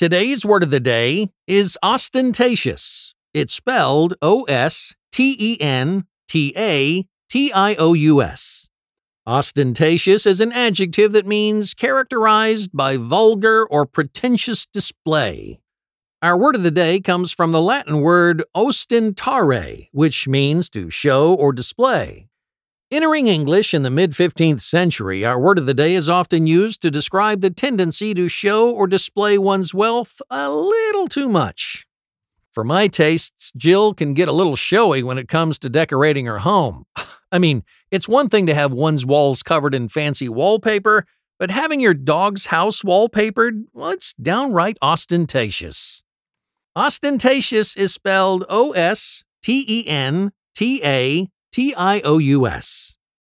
Today's word of the day is ostentatious. It's spelled O S T E N T A T I O U S. Ostentatious is an adjective that means characterized by vulgar or pretentious display. Our word of the day comes from the Latin word ostentare, which means to show or display. Entering English in the mid 15th century, our word of the day is often used to describe the tendency to show or display one's wealth a little too much. For my tastes, Jill can get a little showy when it comes to decorating her home. I mean, it's one thing to have one's walls covered in fancy wallpaper, but having your dog's house wallpapered, well, it's downright ostentatious. Ostentatious is spelled O S T E N T A T I O U S.